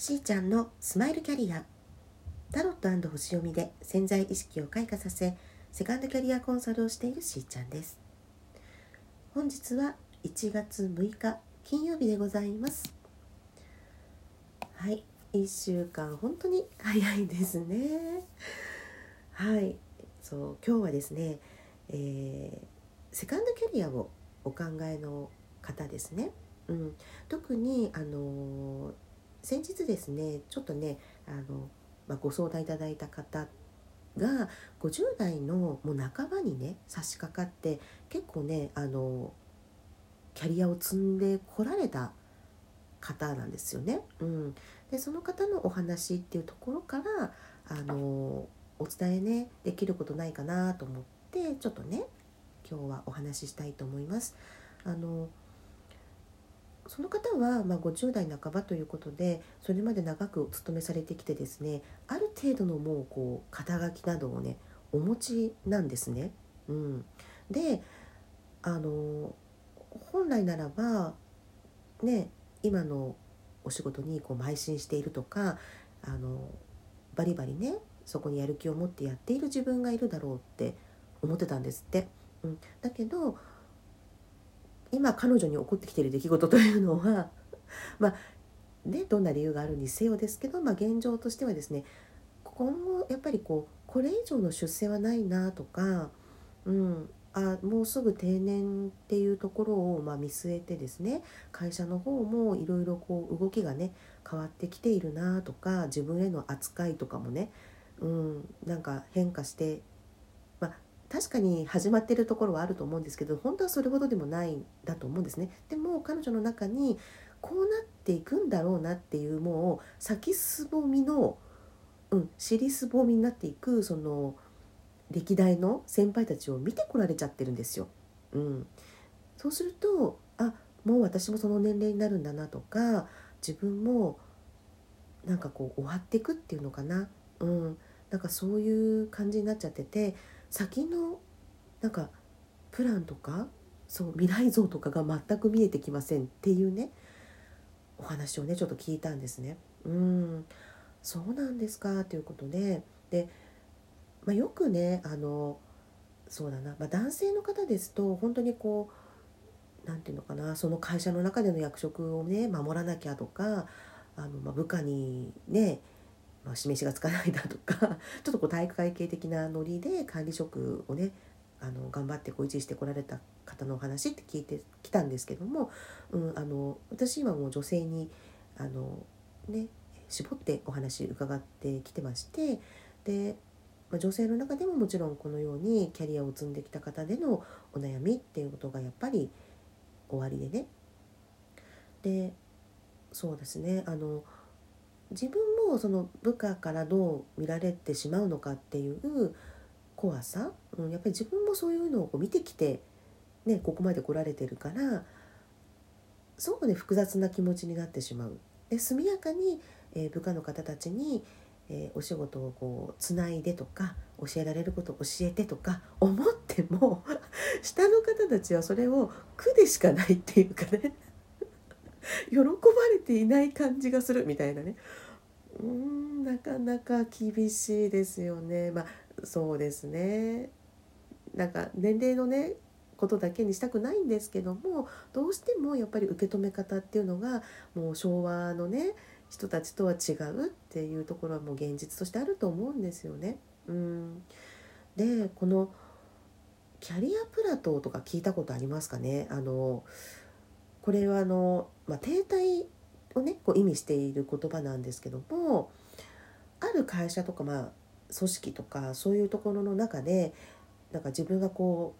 しーちゃんのスマイルキャリアタロット星読みで潜在意識を開花させセカンドキャリアコンサルをしているしーちゃんです。本日は1月6日金曜日でございます。はい1週間本当に早いですね。はいそう今日はですね、えー、セカンドキャリアをお考えの方ですね、うん、特にあの先日ですねちょっとねあの、まあ、ご相談いただいた方が50代のもう半ばにね差し掛かって結構ねあのキャリアを積んでこられた方なんですよね。うん、でその方のお話っていうところからあのお伝えねできることないかなと思ってちょっとね今日はお話ししたいと思います。あのその方は、ま、50代半ばということでそれまで長くお勤めされてきてですねある程度のもうこう肩書きなどをねお持ちなんですね。うん、であの本来ならばね今のお仕事にこう邁進しているとかあのバリバリねそこにやる気を持ってやっている自分がいるだろうって思ってたんですって。うん、だけど今彼女に起こってきている出来事というのはまあねどんな理由があるにせよですけど、まあ、現状としてはですね今後やっぱりこうこれ以上の出世はないなとか、うん、あもうすぐ定年っていうところをま見据えてですね会社の方もいろいろこう動きがね変わってきているなとか自分への扱いとかもね、うん、なんか変化して確かに始まってるところはあると思うんですけど本当はそれほどでもないんだと思うんですね。でも彼女の中にこうなっていくんだろうなっていうもう先すぼみの、うん、尻すぼみになっていくその歴代の先輩たちを見てこられちゃってるんですよ。うん、そうするとあもう私もその年齢になるんだなとか自分もなんかこう終わっていくっていうのかな、うん、なんかそういう感じになっちゃってて先のなんかプランとかそう未来像とかが全く見えてきませんっていうねお話をねちょっと聞いたんですね。うんそうなんですかということでで、まあ、よくねあのそうだな、まあ、男性の方ですと本当にこう何て言うのかなその会社の中での役職をね守らなきゃとかあの、まあ、部下にね、示しがつかないだとか ちょっとこう体育会系的なノリで管理職をねあの頑張ってこう維持してこられた方のお話って聞いてきたんですけども、うん、あの私今もう女性にあの、ね、絞ってお話伺ってきてましてで、まあ、女性の中でももちろんこのようにキャリアを積んできた方でのお悩みっていうことがやっぱり終わりでね。でそうですねあの自分もその部下からどう見られてしまうのかっていう怖さ、うん、やっぱり自分もそういうのをこう見てきて、ね、ここまで来られてるからすごくね複雑な気持ちになってしまう。で速やかに、えー、部下の方たちに、えー、お仕事をこうつないでとか教えられることを教えてとか思っても 下の方たちはそれを苦でしかないっていうかね喜ばれていない感じがするみたいなねうんなかなか厳しいですよね。まあそうですね。なんか年齢のねことだけにしたくないんですけどもどうしてもやっぱり受け止め方っていうのがもう昭和のね人たちとは違うっていうところはもう現実としてあると思うんですよね。うん。でこのキャリアプラトーとか聞いたことありますかね。あのこれはあの、まあ、停滞をねこう意味している言葉なんですけどもある会社とか、まあ、組織とかそういうところの中でなんか自分がこ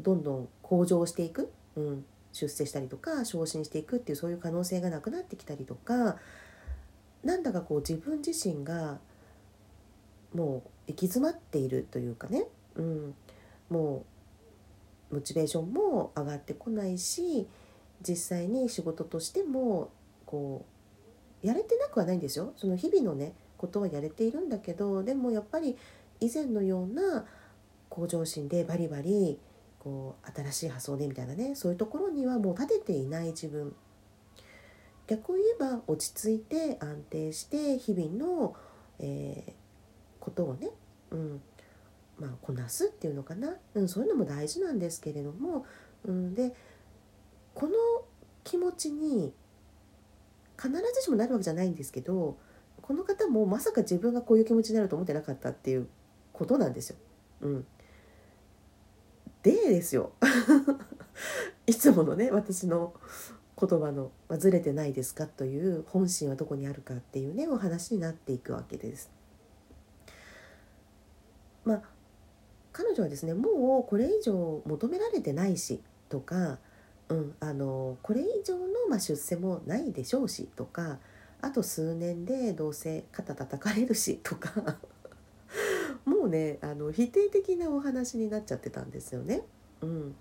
うどんどん向上していく、うん、出世したりとか昇進していくっていうそういう可能性がなくなってきたりとかなんだかこう自分自身がもう行き詰まっているというかね、うん、もうモチベーションも上がってこないし実際に仕事としてもこうやれてなくはないんですよ。その日々のねことはやれているんだけどでもやっぱり以前のような向上心でバリバリこう新しい発想でみたいなねそういうところにはもう立てていない自分。逆を言えば落ち着いて安定して日々の、えー、ことをね、うんまあ、こなすっていうのかな、うん、そういうのも大事なんですけれども、うん、でこの気持ちに必ずしもなるわけじゃないんですけどこの方もまさか自分がこういう気持ちになると思ってなかったっていうことなんですよ。うん、でですよ いつものね私の言葉の「ずれてないですか?」という本心はどこにあるかっていうねお話になっていくわけです。まあ彼女はですねもうこれ以上求められてないしとか、うん、あのこれ以上のま出世もないでしょうしとかあと数年でどうせ肩叩かれるしとか もうねあの否定的なお話になっちゃってたんですよね。うん、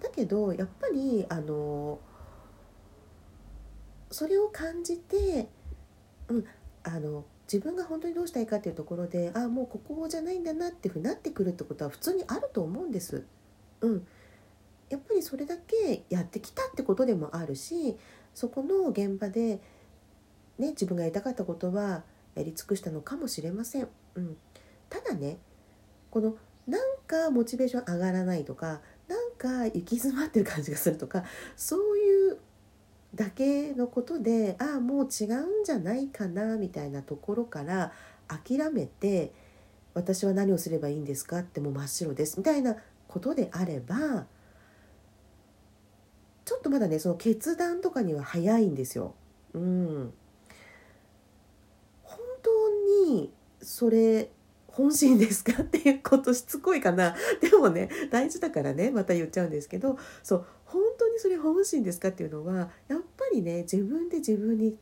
だけどやっぱりあのそれを感じて、うん、あの自分が本当にどうしたいかっていうところでああもうここじゃないんだなっていうふうになってくるってことは普通にあると思うんです。うん、やっぱりそれだけやってきたってことでもあるしそこの現場で、ね、自分がやりたかったことはやり尽くしたのかもしれません。うん、ただねこのなんかモチベーション上がらないとかなんか行き詰まってる感じがするとかそういうだけのことでああもう違うんじゃないかなみたいなところから諦めて私は何をすればいいんですか？ってもう真っ白です。みたいなことであればちょっとまだねその決断とかには早いんですよ。うん、本当にそれ本心ですかっていうことしつこいかな でもね大事だからねまた言っちゃうんですけどそう本当にそれ本心ですかっていうのはやっぱりね自分で自分に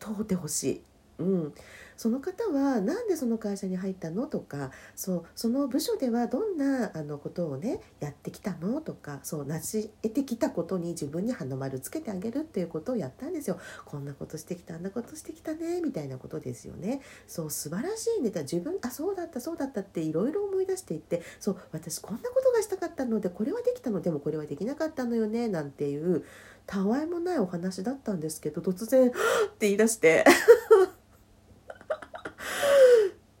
問うてほしい。うん、その方は何でその会社に入ったのとかそうその部署ではどんなあのことをねやってきたのとかそう成し得てきたことに自分に花丸つけてあげるっていうことをやったんですよ。こんなことしてきたあんなことしてきたねみたいなことですよね。そう素晴らしいネタ自分あそうだったそうだったっていろいろ思い出していってそう私こんなことがしたかったのでこれはできたのでもこれはできなかったのよねなんていうたわいもないお話だったんですけど突然って言い出して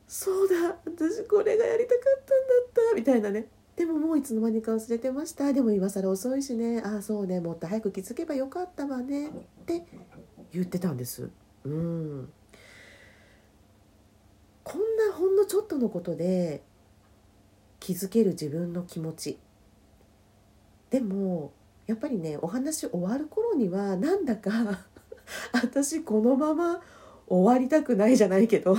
そうだ私これがやりたかったんだったみたいなね。でももういつの間にか忘れてました。でも今更遅いしね。ああそうね。もっと早く気づけばよかったわね。って言ってたんです。うん。こんなほんのちょっとのことで気づける自分の気持ち。でもやっぱりねお話終わる頃にはなんだか 私このまま終わりたくないじゃないけど。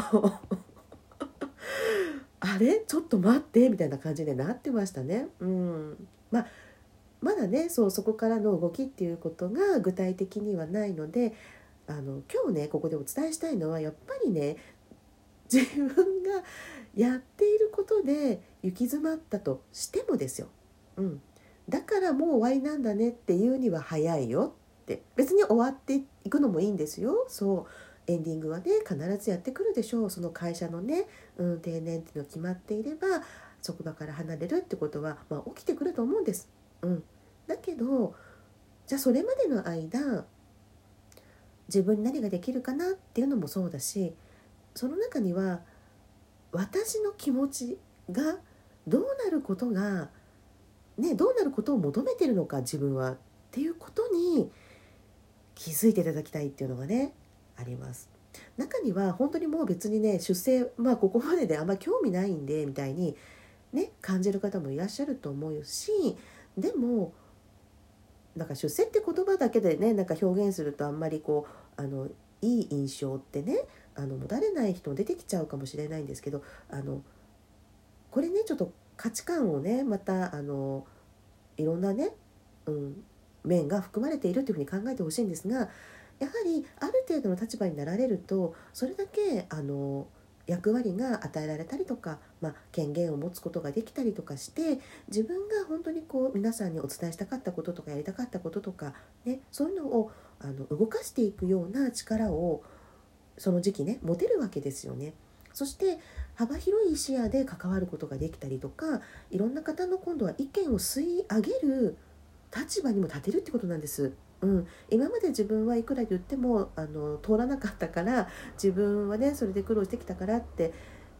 あれ？ちょっと待って。みたいな感じでなってましたね。うん。まあまだねそうそこからの動きっていうことが具体的にはないのであの今日ねここでお伝えしたいのはやっぱりね自分がやっていることで行き詰まったとしてもですよ、うん、だからもう終わりなんだねっていうには早いよって。別に終わっていくのもいいんですよ。そう。エンディングはね必ずやってくるでしょうその会社のね、うん、定年っていうの決まっていれば職場から離れるってことは、まあ、起きてくると思うんです。うん、だけどじゃあそれまでの間自分に何ができるかなっていうのもそうだしその中には私の気持ちがどうなることが、ね、どうなることを求めてるのか自分はっていうことに気づいていただきたいっていうのがねあります。中には本当にもう別にね出世まあここまでであんま興味ないんでみたいにね感じる方もいらっしゃると思うしでもなんか出世って言葉だけでねなんか表現するとあんまりこうあのいい印象ってねあの持たれない人も出てきちゃうかもしれないんですけどあのこれねちょっと価値観をねまたあのいろんなね、うん、面が含まれているというふうに考えてほしいんですがやはりある程度の立場になられるとそれだけあの役割が与えられたりとか、まあ、権限を持つことができたりとかして自分が本当にこう皆さんにお伝えしたかったこととかやりたかったこととか、ね、そういうのをあの動かしていくような力をその時期ね持てるわけですよね。そして幅広い視野で関わることができたりとかいろんな方の今度は意見を吸い上げる立場にも立てるってことなんです。うん、今まで自分はいくら言ってもあの通らなかったから自分はねそれで苦労してきたからって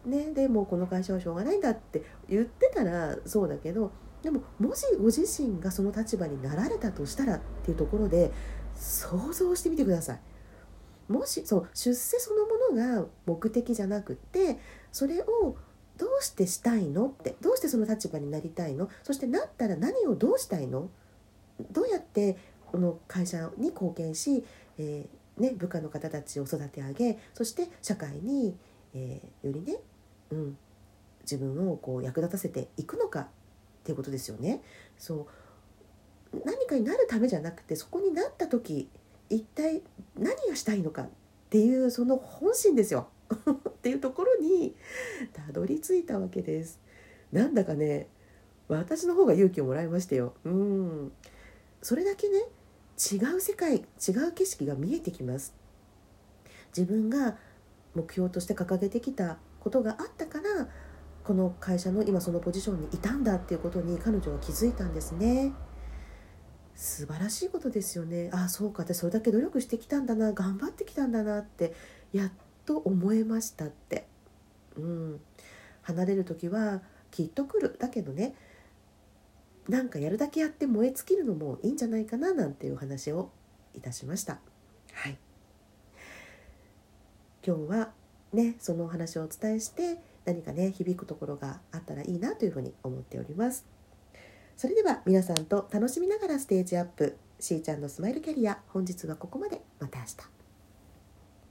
ねでもこの会社はしょうがないんだって言ってたらそうだけどでももしご自身がその立場になられたとしたらっていうところで想像してみてください。もしそう出世そのものが目的じゃなくてそれをどうしてしたいのってどうしてその立場になりたいの？そしてなったら何をどうしたいの？どうやっての会社に貢献し、えー、ね、部下の方たちを育て上げそして社会に、えー、よりね、うん、自分をこう役立たせていくのかっていうことですよね。そう何かになるためじゃなくてそこになった時一体何がしたいのかっていうその本心ですよ っていうところにたどり着いたわけです。なんだかね私の方が勇気をもらいましたよ。うんそれだけね違う世界違う景色が見えてきます。自分が目標として掲げてきたことがあったからこの会社の今そのポジションにいたんだっていうことに彼女は気づいたんですね。素晴らしいことですよねああそうか私それだけ努力してきたんだな頑張ってきたんだなってやっと思えましたってうん離れる時はきっと来るだけどねなんかやるだけやって燃え尽きるのもいいんじゃないかななんていうお話をいたしました。はい。今日はねそのお話をお伝えして何かね響くところがあったらいいなというふうに思っております。それでは皆さんと楽しみながらステージアップ。しーちゃんのスマイルキャリア本日はここまで。また明日。